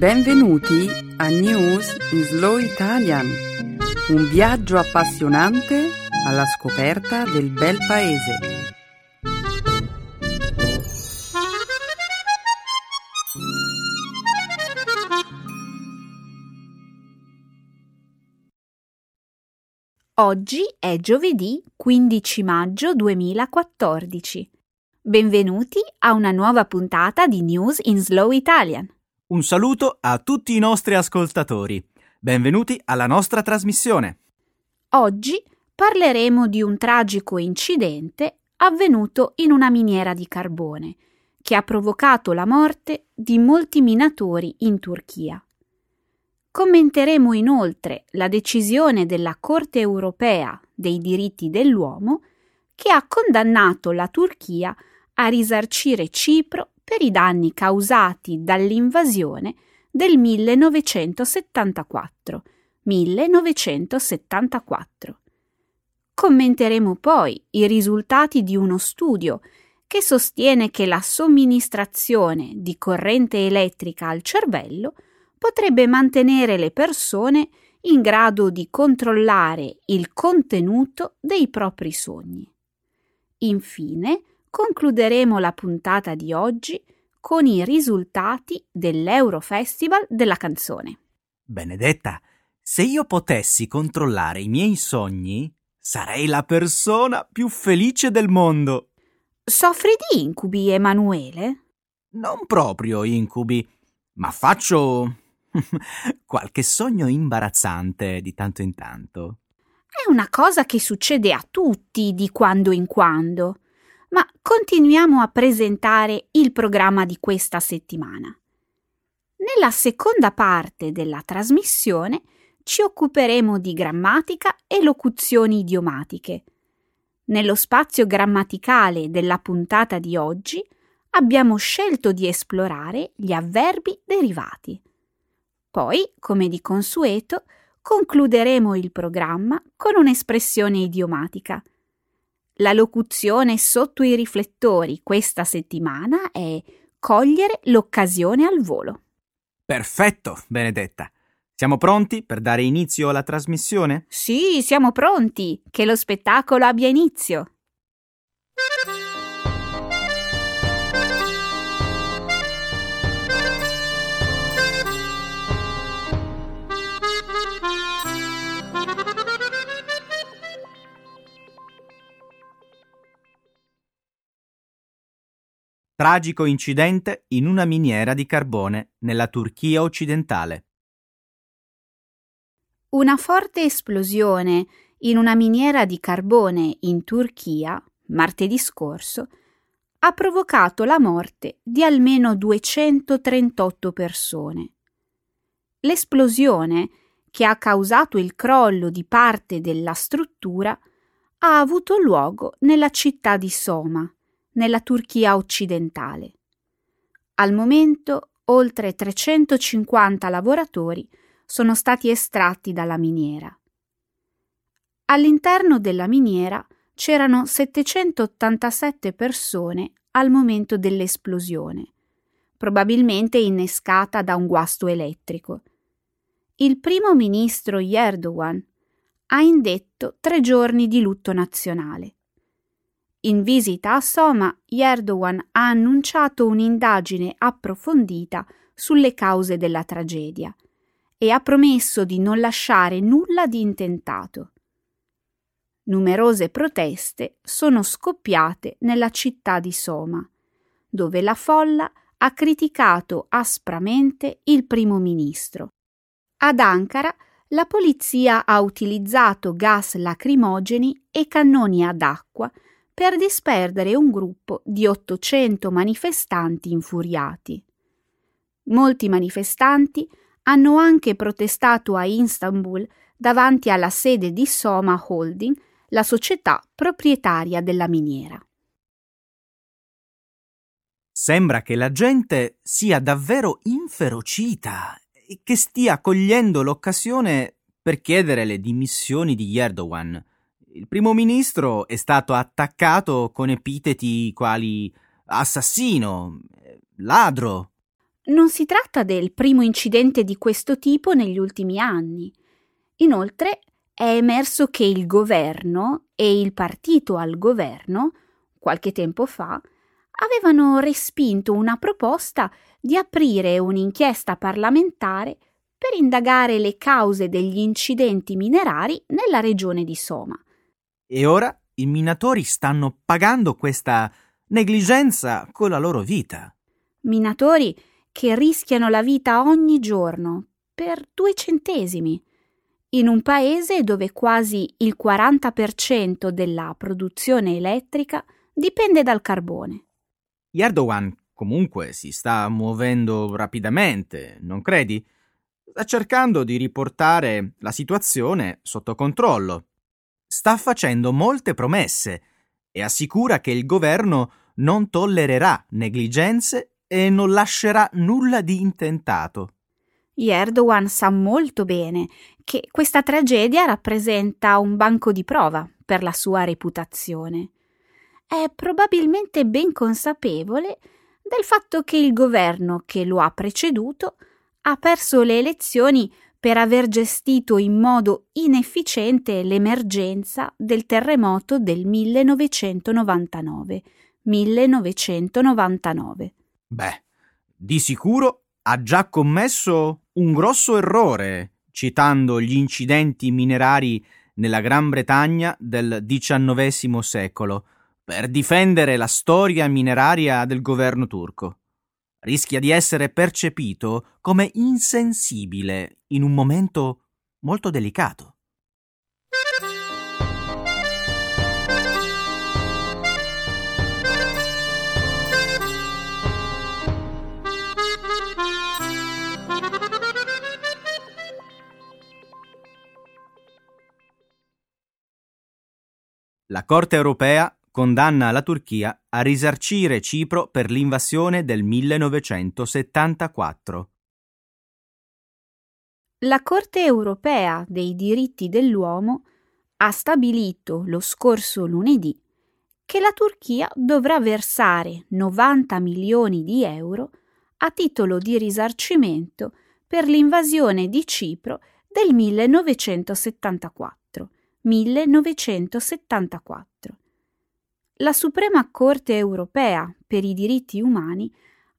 Benvenuti a News in Slow Italian, un viaggio appassionante alla scoperta del bel paese. Oggi è giovedì 15 maggio 2014. Benvenuti a una nuova puntata di News in Slow Italian. Un saluto a tutti i nostri ascoltatori. Benvenuti alla nostra trasmissione. Oggi parleremo di un tragico incidente avvenuto in una miniera di carbone che ha provocato la morte di molti minatori in Turchia. Commenteremo inoltre la decisione della Corte europea dei diritti dell'uomo che ha condannato la Turchia a risarcire Cipro per i danni causati dall'invasione del 1974. 1974. Commenteremo poi i risultati di uno studio che sostiene che la somministrazione di corrente elettrica al cervello potrebbe mantenere le persone in grado di controllare il contenuto dei propri sogni. Infine, concluderemo la puntata di oggi con i risultati dell'Eurofestival della canzone. Benedetta, se io potessi controllare i miei sogni, sarei la persona più felice del mondo. Soffri di incubi, Emanuele? Non proprio incubi, ma faccio qualche sogno imbarazzante di tanto in tanto. È una cosa che succede a tutti di quando in quando ma continuiamo a presentare il programma di questa settimana. Nella seconda parte della trasmissione ci occuperemo di grammatica e locuzioni idiomatiche. Nello spazio grammaticale della puntata di oggi abbiamo scelto di esplorare gli avverbi derivati. Poi, come di consueto, concluderemo il programma con un'espressione idiomatica – la locuzione sotto i riflettori questa settimana è cogliere l'occasione al volo. Perfetto, Benedetta. Siamo pronti per dare inizio alla trasmissione? Sì, siamo pronti. Che lo spettacolo abbia inizio. Tragico incidente in una miniera di carbone nella Turchia occidentale. Una forte esplosione in una miniera di carbone in Turchia, martedì scorso, ha provocato la morte di almeno 238 persone. L'esplosione, che ha causato il crollo di parte della struttura, ha avuto luogo nella città di Soma, nella Turchia occidentale. Al momento oltre 350 lavoratori sono stati estratti dalla miniera. All'interno della miniera c'erano 787 persone al momento dell'esplosione, probabilmente innescata da un guasto elettrico. Il primo ministro Erdogan ha indetto tre giorni di lutto nazionale. In visita a Soma, Erdogan ha annunciato un'indagine approfondita sulle cause della tragedia e ha promesso di non lasciare nulla di intentato. Numerose proteste sono scoppiate nella città di Soma, dove la folla ha criticato aspramente il primo ministro. Ad Ankara la polizia ha utilizzato gas lacrimogeni e cannoni ad acqua per disperdere un gruppo di 800 manifestanti infuriati. Molti manifestanti hanno anche protestato a Istanbul davanti alla sede di Soma Holding, la società proprietaria della miniera. Sembra che la gente sia davvero inferocita e che stia cogliendo l'occasione per chiedere le dimissioni di Erdogan il primo ministro è stato attaccato con epiteti quali assassino, ladro. Non si tratta del primo incidente di questo tipo negli ultimi anni. Inoltre è emerso che il governo e il partito al governo, qualche tempo fa, avevano respinto una proposta di aprire un'inchiesta parlamentare per indagare le cause degli incidenti minerari nella regione di Soma. E ora i minatori stanno pagando questa negligenza con la loro vita. Minatori che rischiano la vita ogni giorno per due centesimi, in un paese dove quasi il 40% della produzione elettrica dipende dal carbone. Erdogan comunque si sta muovendo rapidamente, non credi? Sta cercando di riportare la situazione sotto controllo. Sta facendo molte promesse e assicura che il governo non tollererà negligenze e non lascerà nulla di intentato. Erdogan sa molto bene che questa tragedia rappresenta un banco di prova per la sua reputazione è probabilmente ben consapevole del fatto che il governo che lo ha preceduto ha perso le elezioni per aver gestito in modo inefficiente l'emergenza del terremoto del 1999. 1999. Beh, di sicuro ha già commesso un grosso errore citando gli incidenti minerari nella Gran Bretagna del XIX secolo per difendere la storia mineraria del governo turco. Rischia di essere percepito come insensibile in un momento molto delicato. La Corte europea condanna la Turchia a risarcire Cipro per l'invasione del 1974. La Corte europea dei diritti dell'uomo ha stabilito lo scorso lunedì che la Turchia dovrà versare 90 milioni di euro a titolo di risarcimento per l'invasione di Cipro del 1974. 1974 la Suprema Corte europea per i diritti umani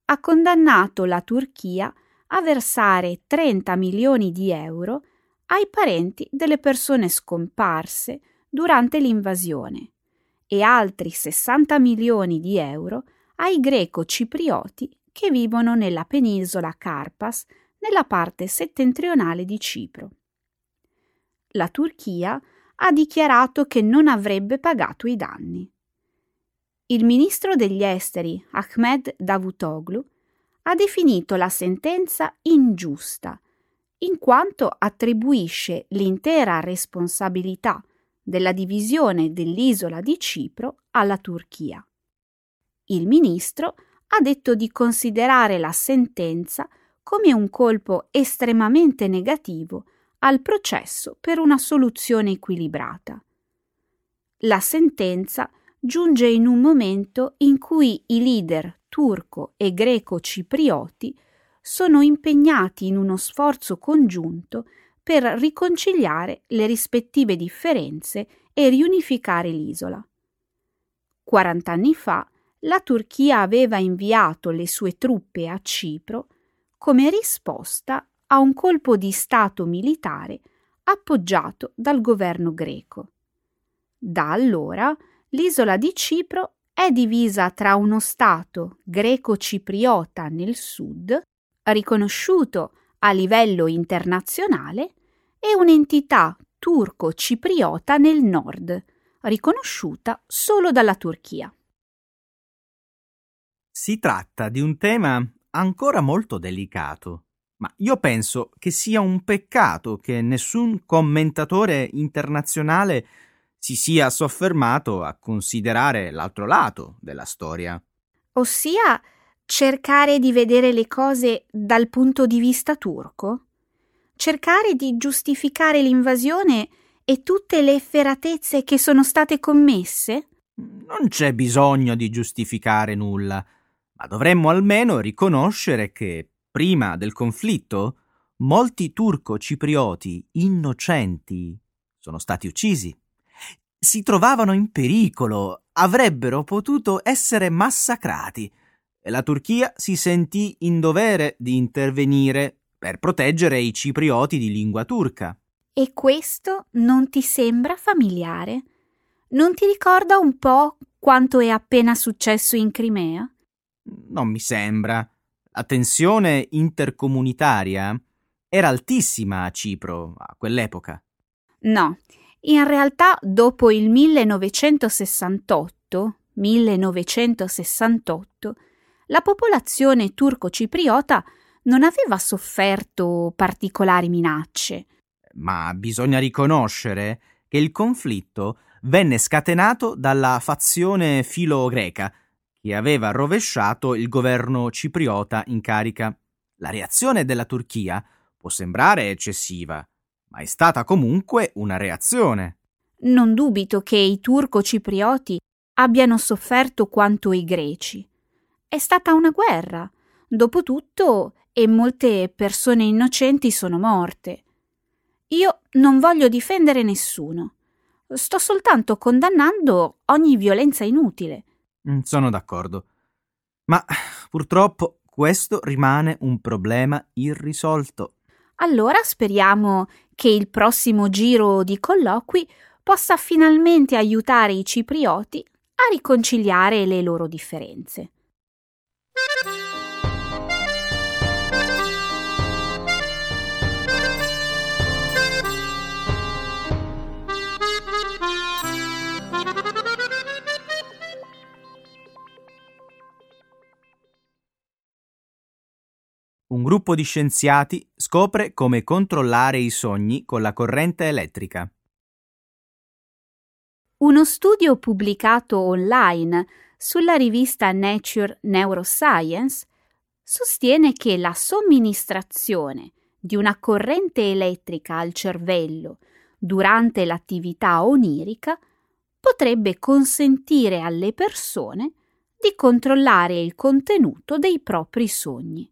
ha condannato la Turchia a versare 30 milioni di euro ai parenti delle persone scomparse durante l'invasione e altri 60 milioni di euro ai greco-ciprioti che vivono nella penisola Carpas, nella parte settentrionale di Cipro. La Turchia ha dichiarato che non avrebbe pagato i danni il ministro degli esteri Ahmed Davutoglu ha definito la sentenza ingiusta, in quanto attribuisce l'intera responsabilità della divisione dell'isola di Cipro alla Turchia. Il ministro ha detto di considerare la sentenza come un colpo estremamente negativo al processo per una soluzione equilibrata. La sentenza giunge in un momento in cui i leader turco e greco-ciprioti sono impegnati in uno sforzo congiunto per riconciliare le rispettive differenze e riunificare l'isola. Quarant'anni fa la Turchia aveva inviato le sue truppe a Cipro come risposta a un colpo di Stato militare appoggiato dal governo greco. Da allora l'isola di Cipro è divisa tra uno Stato greco-cipriota nel sud, riconosciuto a livello internazionale, e un'entità turco-cipriota nel nord, riconosciuta solo dalla Turchia. Si tratta di un tema ancora molto delicato, ma io penso che sia un peccato che nessun commentatore internazionale si sia soffermato a considerare l'altro lato della storia. Ossia cercare di vedere le cose dal punto di vista turco? Cercare di giustificare l'invasione e tutte le efferatezze che sono state commesse? Non c'è bisogno di giustificare nulla, ma dovremmo almeno riconoscere che prima del conflitto, molti turco-ciprioti innocenti sono stati uccisi. Si trovavano in pericolo, avrebbero potuto essere massacrati e la Turchia si sentì in dovere di intervenire per proteggere i ciprioti di lingua turca. E questo non ti sembra familiare? Non ti ricorda un po' quanto è appena successo in Crimea? Non mi sembra. La tensione intercomunitaria era altissima a Cipro a quell'epoca. No, in realtà dopo il 1968, 1968 la popolazione turco-cipriota non aveva sofferto particolari minacce. Ma bisogna riconoscere che il conflitto venne scatenato dalla fazione filo-greca che aveva rovesciato il governo cipriota in carica. La reazione della Turchia può sembrare eccessiva, ma è stata comunque una reazione. Non dubito che i turco-ciprioti abbiano sofferto quanto i greci. È stata una guerra, dopotutto, e molte persone innocenti sono morte. Io non voglio difendere nessuno. Sto soltanto condannando ogni violenza inutile. Mm, sono d'accordo. Ma purtroppo questo rimane un problema irrisolto. Allora speriamo che il prossimo giro di colloqui possa finalmente aiutare i ciprioti a riconciliare le loro differenze. Un gruppo di scienziati scopre come controllare i sogni con la corrente elettrica. Uno studio pubblicato online sulla rivista Nature Neuroscience sostiene che la somministrazione di una corrente elettrica al cervello durante l'attività onirica potrebbe consentire alle persone di controllare il contenuto dei propri sogni.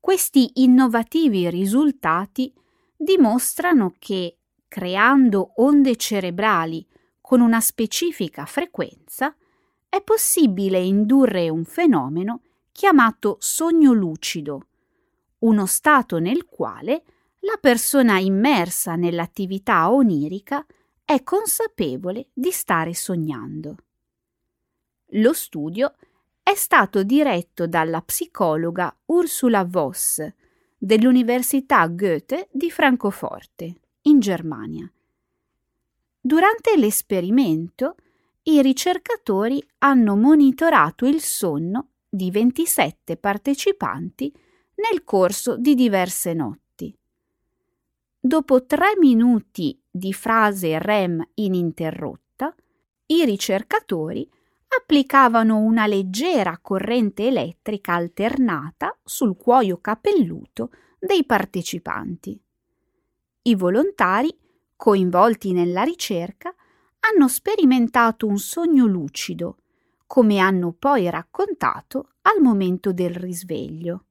Questi innovativi risultati dimostrano che creando onde cerebrali con una specifica frequenza è possibile indurre un fenomeno chiamato sogno lucido, uno stato nel quale la persona immersa nell'attività onirica è consapevole di stare sognando. Lo studio è stato diretto dalla psicologa Ursula Voss dell'Università Goethe di Francoforte, in Germania. Durante l'esperimento, i ricercatori hanno monitorato il sonno di 27 partecipanti nel corso di diverse notti. Dopo tre minuti di frase REM ininterrotta, i ricercatori applicavano una leggera corrente elettrica alternata sul cuoio capelluto dei partecipanti. I volontari, coinvolti nella ricerca, hanno sperimentato un sogno lucido, come hanno poi raccontato al momento del risveglio.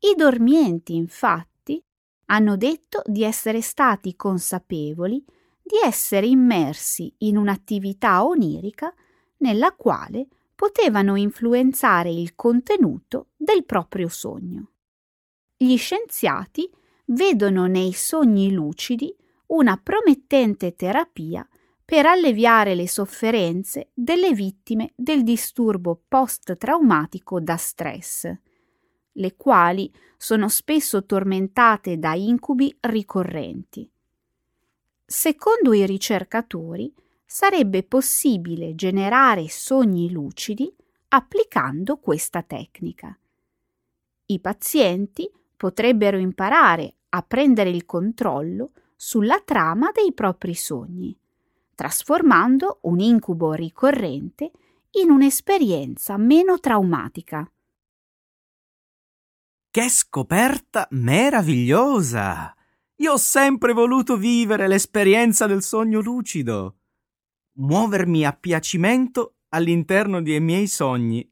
I dormienti, infatti, hanno detto di essere stati consapevoli di essere immersi in un'attività onirica nella quale potevano influenzare il contenuto del proprio sogno. Gli scienziati vedono nei sogni lucidi una promettente terapia per alleviare le sofferenze delle vittime del disturbo post-traumatico da stress, le quali sono spesso tormentate da incubi ricorrenti. Secondo i ricercatori, sarebbe possibile generare sogni lucidi applicando questa tecnica. I pazienti potrebbero imparare a prendere il controllo sulla trama dei propri sogni, trasformando un incubo ricorrente in un'esperienza meno traumatica. Che scoperta meravigliosa! Io ho sempre voluto vivere l'esperienza del sogno lucido muovermi a piacimento all'interno dei miei sogni.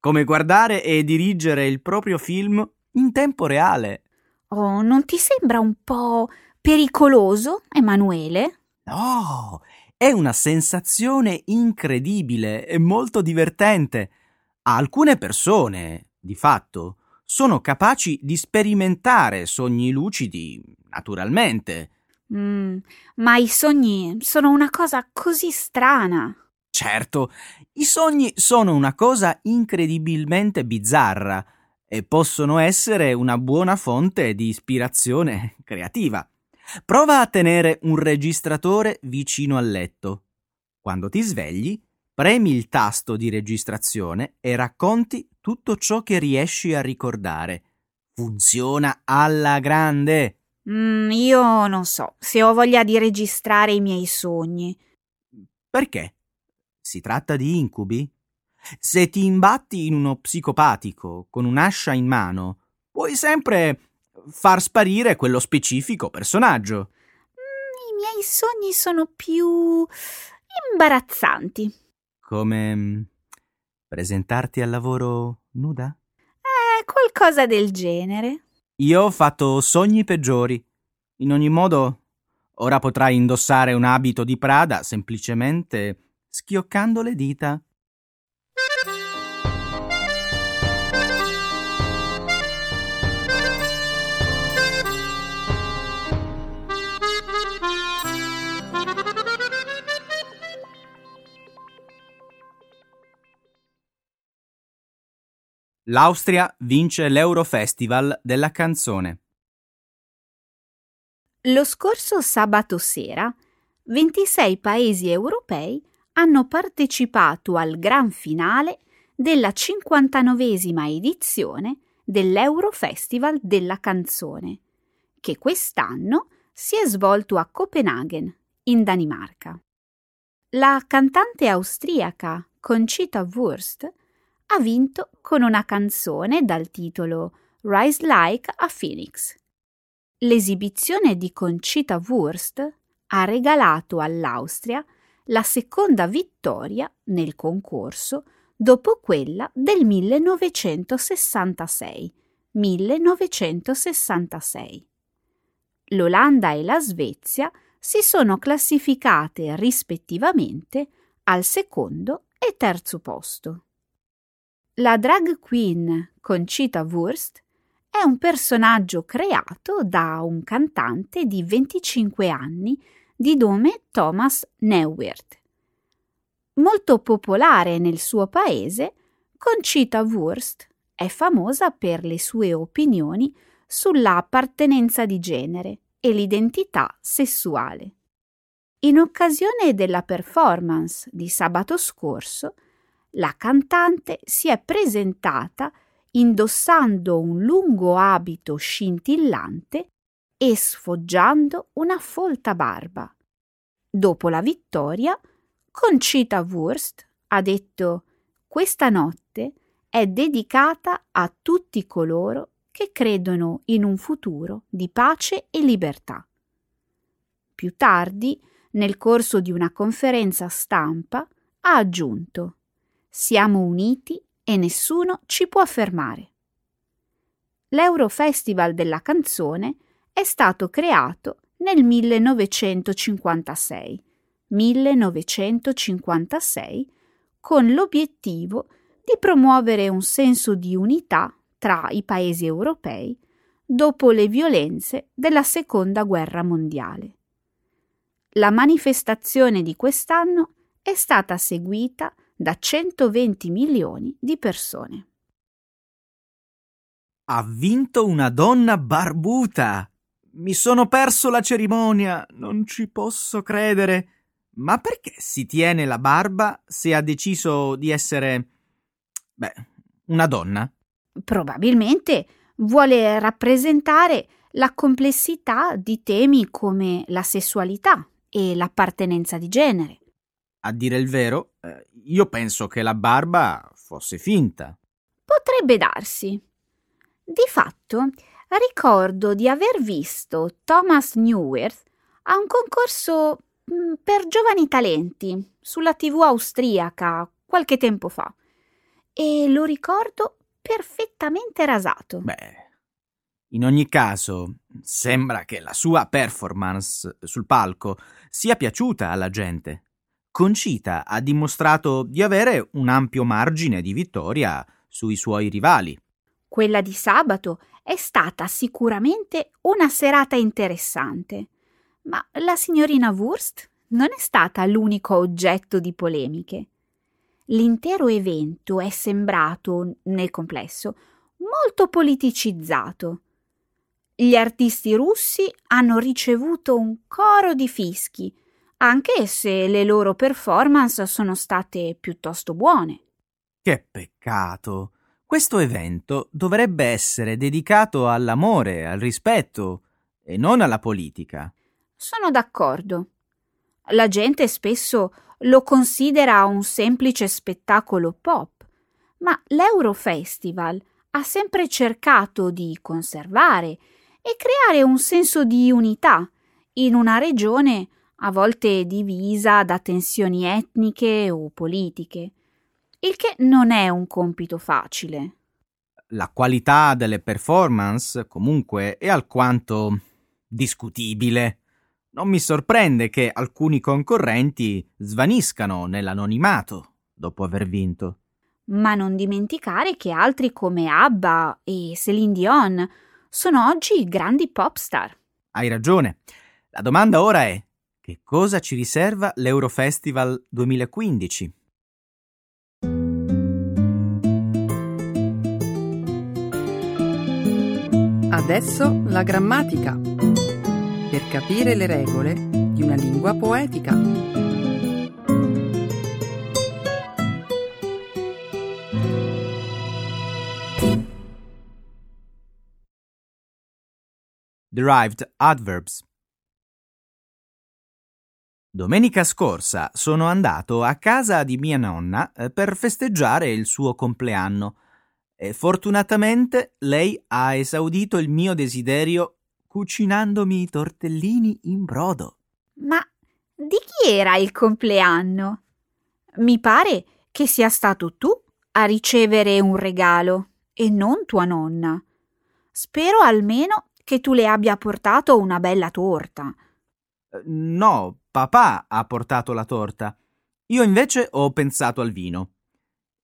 come guardare e dirigere il proprio film in tempo reale. Oh, non ti sembra un po' pericoloso, Emanuele? No, è una sensazione incredibile e molto divertente. Alcune persone, di fatto, sono capaci di sperimentare sogni lucidi, naturalmente. Mm, ma i sogni sono una cosa così strana. Certo, i sogni sono una cosa incredibilmente bizzarra e possono essere una buona fonte di ispirazione creativa. Prova a tenere un registratore vicino al letto. Quando ti svegli, premi il tasto di registrazione e racconti tutto ciò che riesci a ricordare. Funziona alla grande. Mm, io non so se ho voglia di registrare i miei sogni. Perché? Si tratta di incubi? Se ti imbatti in uno psicopatico con un'ascia in mano, puoi sempre far sparire quello specifico personaggio. Mm, I miei sogni sono più imbarazzanti. Come mm, presentarti al lavoro nuda? Eh, qualcosa del genere. Io ho fatto sogni peggiori. In ogni modo, ora potrai indossare un abito di Prada semplicemente schioccando le dita. L'Austria vince l'Eurofestival della canzone. Lo scorso sabato sera 26 paesi europei hanno partecipato al gran finale della 59esima edizione dell'Eurofestival della canzone, che quest'anno si è svolto a Copenaghen, in Danimarca. La cantante austriaca Conchita Wurst ha vinto con una canzone dal titolo Rise Like a Phoenix. L'esibizione di Conchita Wurst ha regalato all'Austria la seconda vittoria nel concorso dopo quella del 1966. 1966. L'Olanda e la Svezia si sono classificate rispettivamente al secondo e terzo posto. La drag queen Conchita Wurst è un personaggio creato da un cantante di 25 anni di nome Thomas Neuwirth. Molto popolare nel suo paese, Conchita Wurst è famosa per le sue opinioni sulla appartenenza di genere e l'identità sessuale. In occasione della performance di sabato scorso, la cantante si è presentata indossando un lungo abito scintillante e sfoggiando una folta barba. Dopo la vittoria, Concita Wurst ha detto questa notte è dedicata a tutti coloro che credono in un futuro di pace e libertà. Più tardi, nel corso di una conferenza stampa, ha aggiunto siamo uniti e nessuno ci può fermare. L'Eurofestival della canzone è stato creato nel 1956, 1956 con l'obiettivo di promuovere un senso di unità tra i paesi europei dopo le violenze della Seconda Guerra Mondiale. La manifestazione di quest'anno è stata seguita da 120 milioni di persone. Ha vinto una donna barbuta. Mi sono perso la cerimonia, non ci posso credere. Ma perché si tiene la barba se ha deciso di essere. beh, una donna? Probabilmente vuole rappresentare la complessità di temi come la sessualità e l'appartenenza di genere. A dire il vero, eh, io penso che la barba fosse finta. Potrebbe darsi. Di fatto, ricordo di aver visto Thomas Neuwirth a un concorso per giovani talenti sulla TV austriaca qualche tempo fa e lo ricordo perfettamente rasato. Beh, in ogni caso, sembra che la sua performance sul palco sia piaciuta alla gente. Concita ha dimostrato di avere un ampio margine di vittoria sui suoi rivali. Quella di sabato è stata sicuramente una serata interessante, ma la signorina Wurst non è stata l'unico oggetto di polemiche. L'intero evento è sembrato, nel complesso, molto politicizzato. Gli artisti russi hanno ricevuto un coro di fischi, anche se le loro performance sono state piuttosto buone. Che peccato! Questo evento dovrebbe essere dedicato all'amore, al rispetto e non alla politica. Sono d'accordo. La gente spesso lo considera un semplice spettacolo pop, ma l'Eurofestival ha sempre cercato di conservare e creare un senso di unità in una regione a volte divisa da tensioni etniche o politiche, il che non è un compito facile. La qualità delle performance, comunque, è alquanto discutibile. Non mi sorprende che alcuni concorrenti svaniscano nell'anonimato dopo aver vinto. Ma non dimenticare che altri come ABBA e Celine Dion sono oggi grandi pop star. Hai ragione. La domanda ora è: che cosa ci riserva l'Eurofestival 2015? Adesso la grammatica. Per capire le regole di una lingua poetica. Derived adverbs. Domenica scorsa sono andato a casa di mia nonna eh, per festeggiare il suo compleanno e fortunatamente lei ha esaudito il mio desiderio cucinandomi i tortellini in brodo. Ma di chi era il compleanno? Mi pare che sia stato tu a ricevere un regalo e non tua nonna. Spero almeno che tu le abbia portato una bella torta. No, papà ha portato la torta. Io invece ho pensato al vino.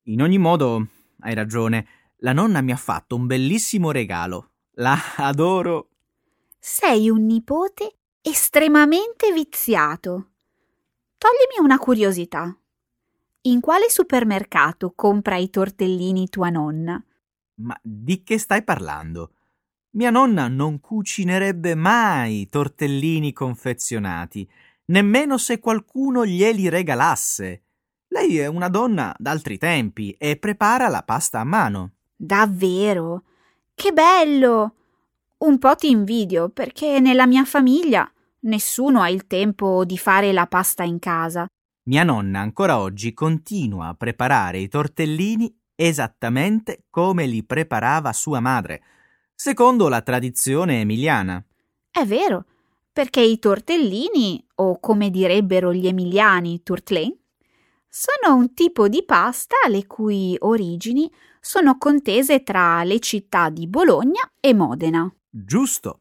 In ogni modo, hai ragione, la nonna mi ha fatto un bellissimo regalo. La adoro. Sei un nipote estremamente viziato. Toglimi una curiosità. In quale supermercato compra i tortellini tua nonna? Ma di che stai parlando? Mia nonna non cucinerebbe mai tortellini confezionati, nemmeno se qualcuno glieli regalasse. Lei è una donna d'altri tempi e prepara la pasta a mano. Davvero? Che bello! Un po' ti invidio perché nella mia famiglia nessuno ha il tempo di fare la pasta in casa. Mia nonna ancora oggi continua a preparare i tortellini esattamente come li preparava sua madre, secondo la tradizione emiliana. È vero, perché i tortellini, o come direbbero gli emiliani, tourtelin, sono un tipo di pasta le cui origini sono contese tra le città di Bologna e Modena. Giusto.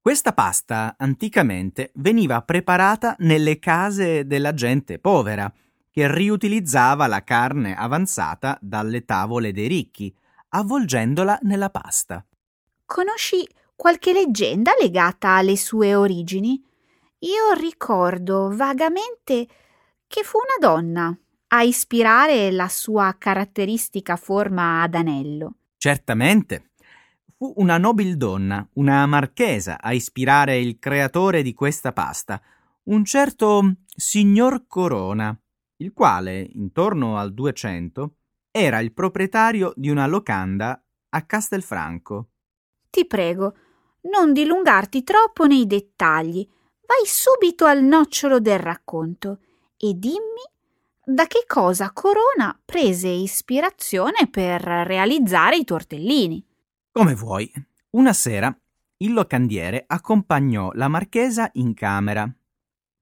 Questa pasta anticamente veniva preparata nelle case della gente povera, che riutilizzava la carne avanzata dalle tavole dei ricchi, avvolgendola nella pasta. Conosci qualche leggenda legata alle sue origini? Io ricordo vagamente che fu una donna a ispirare la sua caratteristica forma ad anello. Certamente. Fu una nobildonna, una marchesa, a ispirare il creatore di questa pasta, un certo signor Corona, il quale, intorno al 200, era il proprietario di una locanda a Castelfranco. Ti prego, non dilungarti troppo nei dettagli. Vai subito al nocciolo del racconto e dimmi da che cosa Corona prese ispirazione per realizzare i tortellini. Come vuoi. Una sera il locandiere accompagnò la marchesa in camera.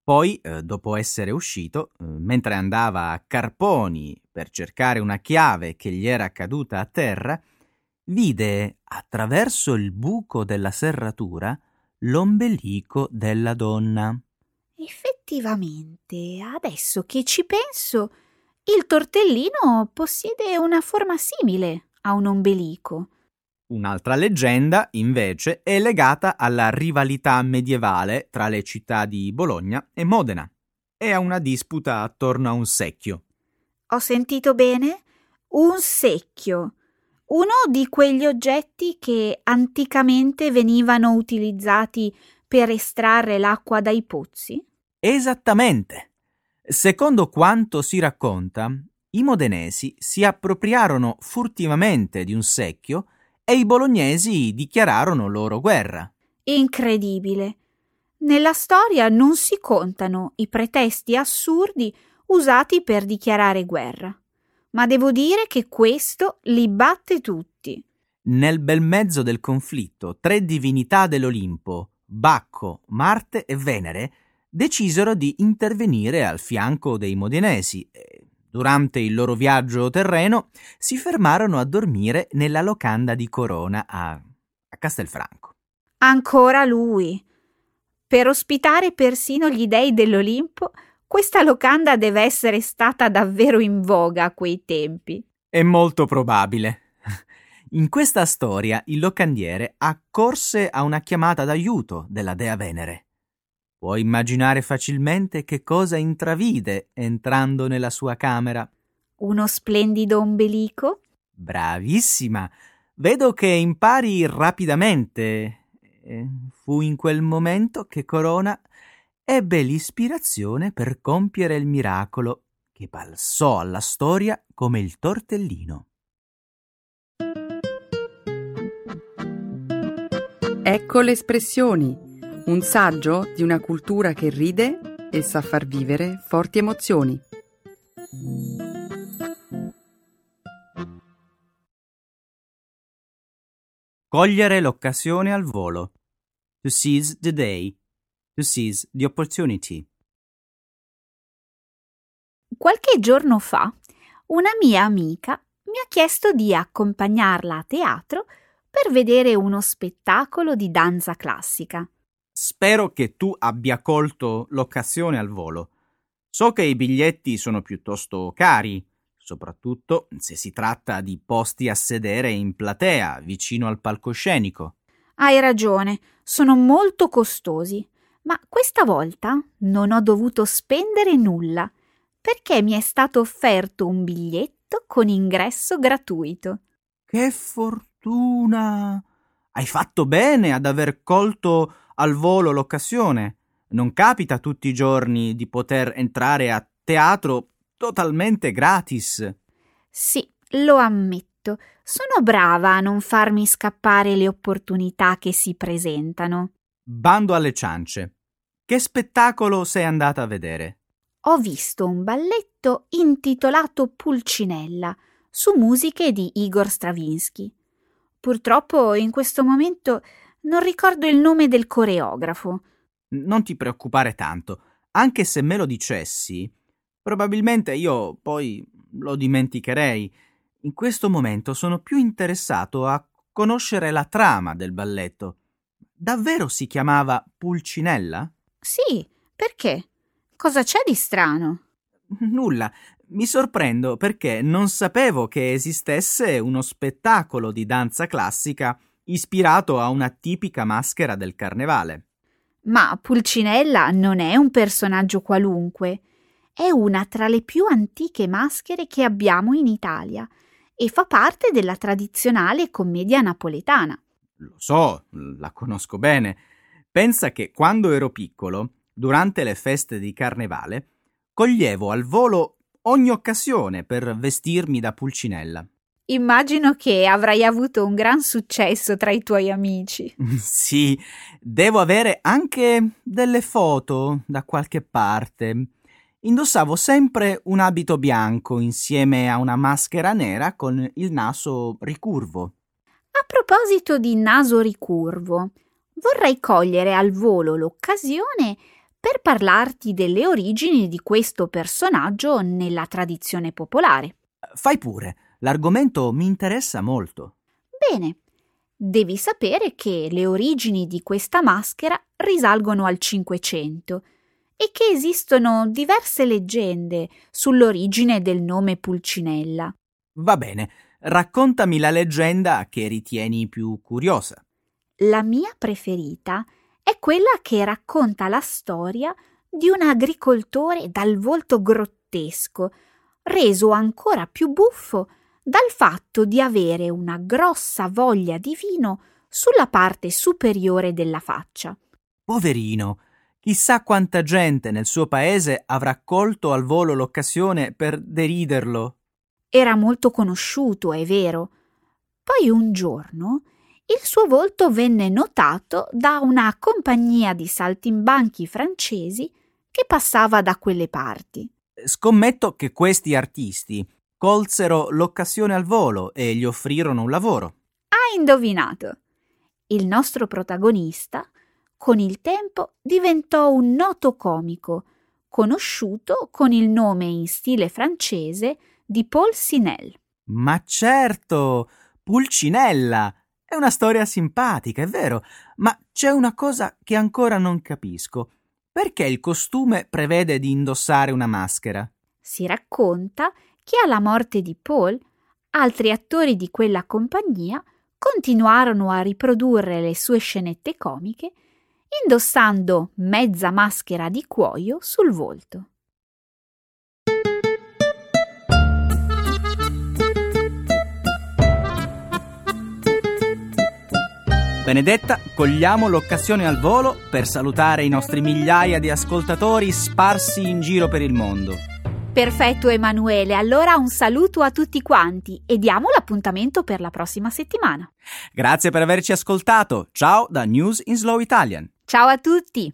Poi, eh, dopo essere uscito, eh, mentre andava a Carponi per cercare una chiave che gli era caduta a terra, vide attraverso il buco della serratura l'ombelico della donna. Effettivamente, adesso che ci penso, il tortellino possiede una forma simile a un ombelico. Un'altra leggenda, invece, è legata alla rivalità medievale tra le città di Bologna e Modena e a una disputa attorno a un secchio. Ho sentito bene? Un secchio. Uno di quegli oggetti che anticamente venivano utilizzati per estrarre l'acqua dai pozzi? Esattamente. Secondo quanto si racconta, i modenesi si appropriarono furtivamente di un secchio e i bolognesi dichiararono loro guerra. Incredibile. Nella storia non si contano i pretesti assurdi usati per dichiarare guerra, ma devo dire che questo li batte tutti. Nel bel mezzo del conflitto, tre divinità dell'Olimpo, Bacco, Marte e Venere, decisero di intervenire al fianco dei modenesi e, durante il loro viaggio terreno, si fermarono a dormire nella locanda di Corona a, a Castelfranco. Ancora lui. Per ospitare persino gli dei dell'Olimpo, questa locanda deve essere stata davvero in voga a quei tempi. È molto probabile. In questa storia il locandiere accorse a una chiamata d'aiuto della dea Venere. Puoi immaginare facilmente che cosa intravide entrando nella sua camera. Uno splendido ombelico? Bravissima! Vedo che impari rapidamente. fu in quel momento che Corona ebbe l'ispirazione per compiere il miracolo che balzò alla storia come il tortellino. Ecco le espressioni un saggio di una cultura che ride e sa far vivere forti emozioni. Cogliere l'occasione al volo. To seize the day. To seize the opportunity. Qualche giorno fa una mia amica mi ha chiesto di accompagnarla a teatro per vedere uno spettacolo di danza classica. Spero che tu abbia colto l'occasione al volo. So che i biglietti sono piuttosto cari, soprattutto se si tratta di posti a sedere in platea, vicino al palcoscenico. Hai ragione, sono molto costosi, ma questa volta non ho dovuto spendere nulla, perché mi è stato offerto un biglietto con ingresso gratuito. Che fortuna! Hai fatto bene ad aver colto al volo l'occasione. Non capita tutti i giorni di poter entrare a teatro totalmente gratis. Sì, lo ammetto. Sono brava a non farmi scappare le opportunità che si presentano. Bando alle ciance. Che spettacolo sei andata a vedere? Ho visto un balletto intitolato Pulcinella su musiche di Igor Stravinsky. Purtroppo in questo momento non ricordo il nome del coreografo. Non ti preoccupare tanto. Anche se me lo dicessi, probabilmente io poi lo dimenticherei. In questo momento sono più interessato a conoscere la trama del balletto. Davvero si chiamava Pulcinella? Sì, perché? Cosa c'è di strano? Nulla. Mi sorprendo perché non sapevo che esistesse uno spettacolo di danza classica ispirato a una tipica maschera del carnevale. Ma Pulcinella non è un personaggio qualunque, è una tra le più antiche maschere che abbiamo in Italia e fa parte della tradizionale commedia napoletana. Lo so, la conosco bene. Pensa che quando ero piccolo, durante le feste di carnevale, coglievo al volo ogni occasione per vestirmi da Pulcinella. Immagino che avrai avuto un gran successo tra i tuoi amici. Sì, devo avere anche delle foto da qualche parte. Indossavo sempre un abito bianco insieme a una maschera nera con il naso ricurvo. A proposito di naso ricurvo, vorrei cogliere al volo l'occasione per parlarti delle origini di questo personaggio nella tradizione popolare. Fai pure, l'argomento mi interessa molto. Bene, devi sapere che le origini di questa maschera risalgono al Cinquecento e che esistono diverse leggende sull'origine del nome Pulcinella. Va bene, raccontami la leggenda che ritieni più curiosa. La mia preferita è quella che racconta la storia di un agricoltore dal volto grottesco, reso ancora più buffo dal fatto di avere una grossa voglia di vino sulla parte superiore della faccia. Poverino, chissà quanta gente nel suo paese avrà colto al volo l'occasione per deriderlo. Era molto conosciuto, è vero. Poi un giorno il suo volto venne notato da una compagnia di saltimbanchi francesi che passava da quelle parti. Scommetto che questi artisti colsero l'occasione al volo e gli offrirono un lavoro. Hai indovinato. Il nostro protagonista, con il tempo, diventò un noto comico, conosciuto con il nome in stile francese di Paul Sinel. Ma certo, Pulcinella! È una storia simpatica, è vero, ma c'è una cosa che ancora non capisco. Perché il costume prevede di indossare una maschera? Si racconta che alla morte di Paul, altri attori di quella compagnia continuarono a riprodurre le sue scenette comiche indossando mezza maschera di cuoio sul volto. Benedetta, cogliamo l'occasione al volo per salutare i nostri migliaia di ascoltatori sparsi in giro per il mondo. Perfetto Emanuele, allora un saluto a tutti quanti e diamo l'appuntamento per la prossima settimana. Grazie per averci ascoltato. Ciao da News in Slow Italian. Ciao a tutti.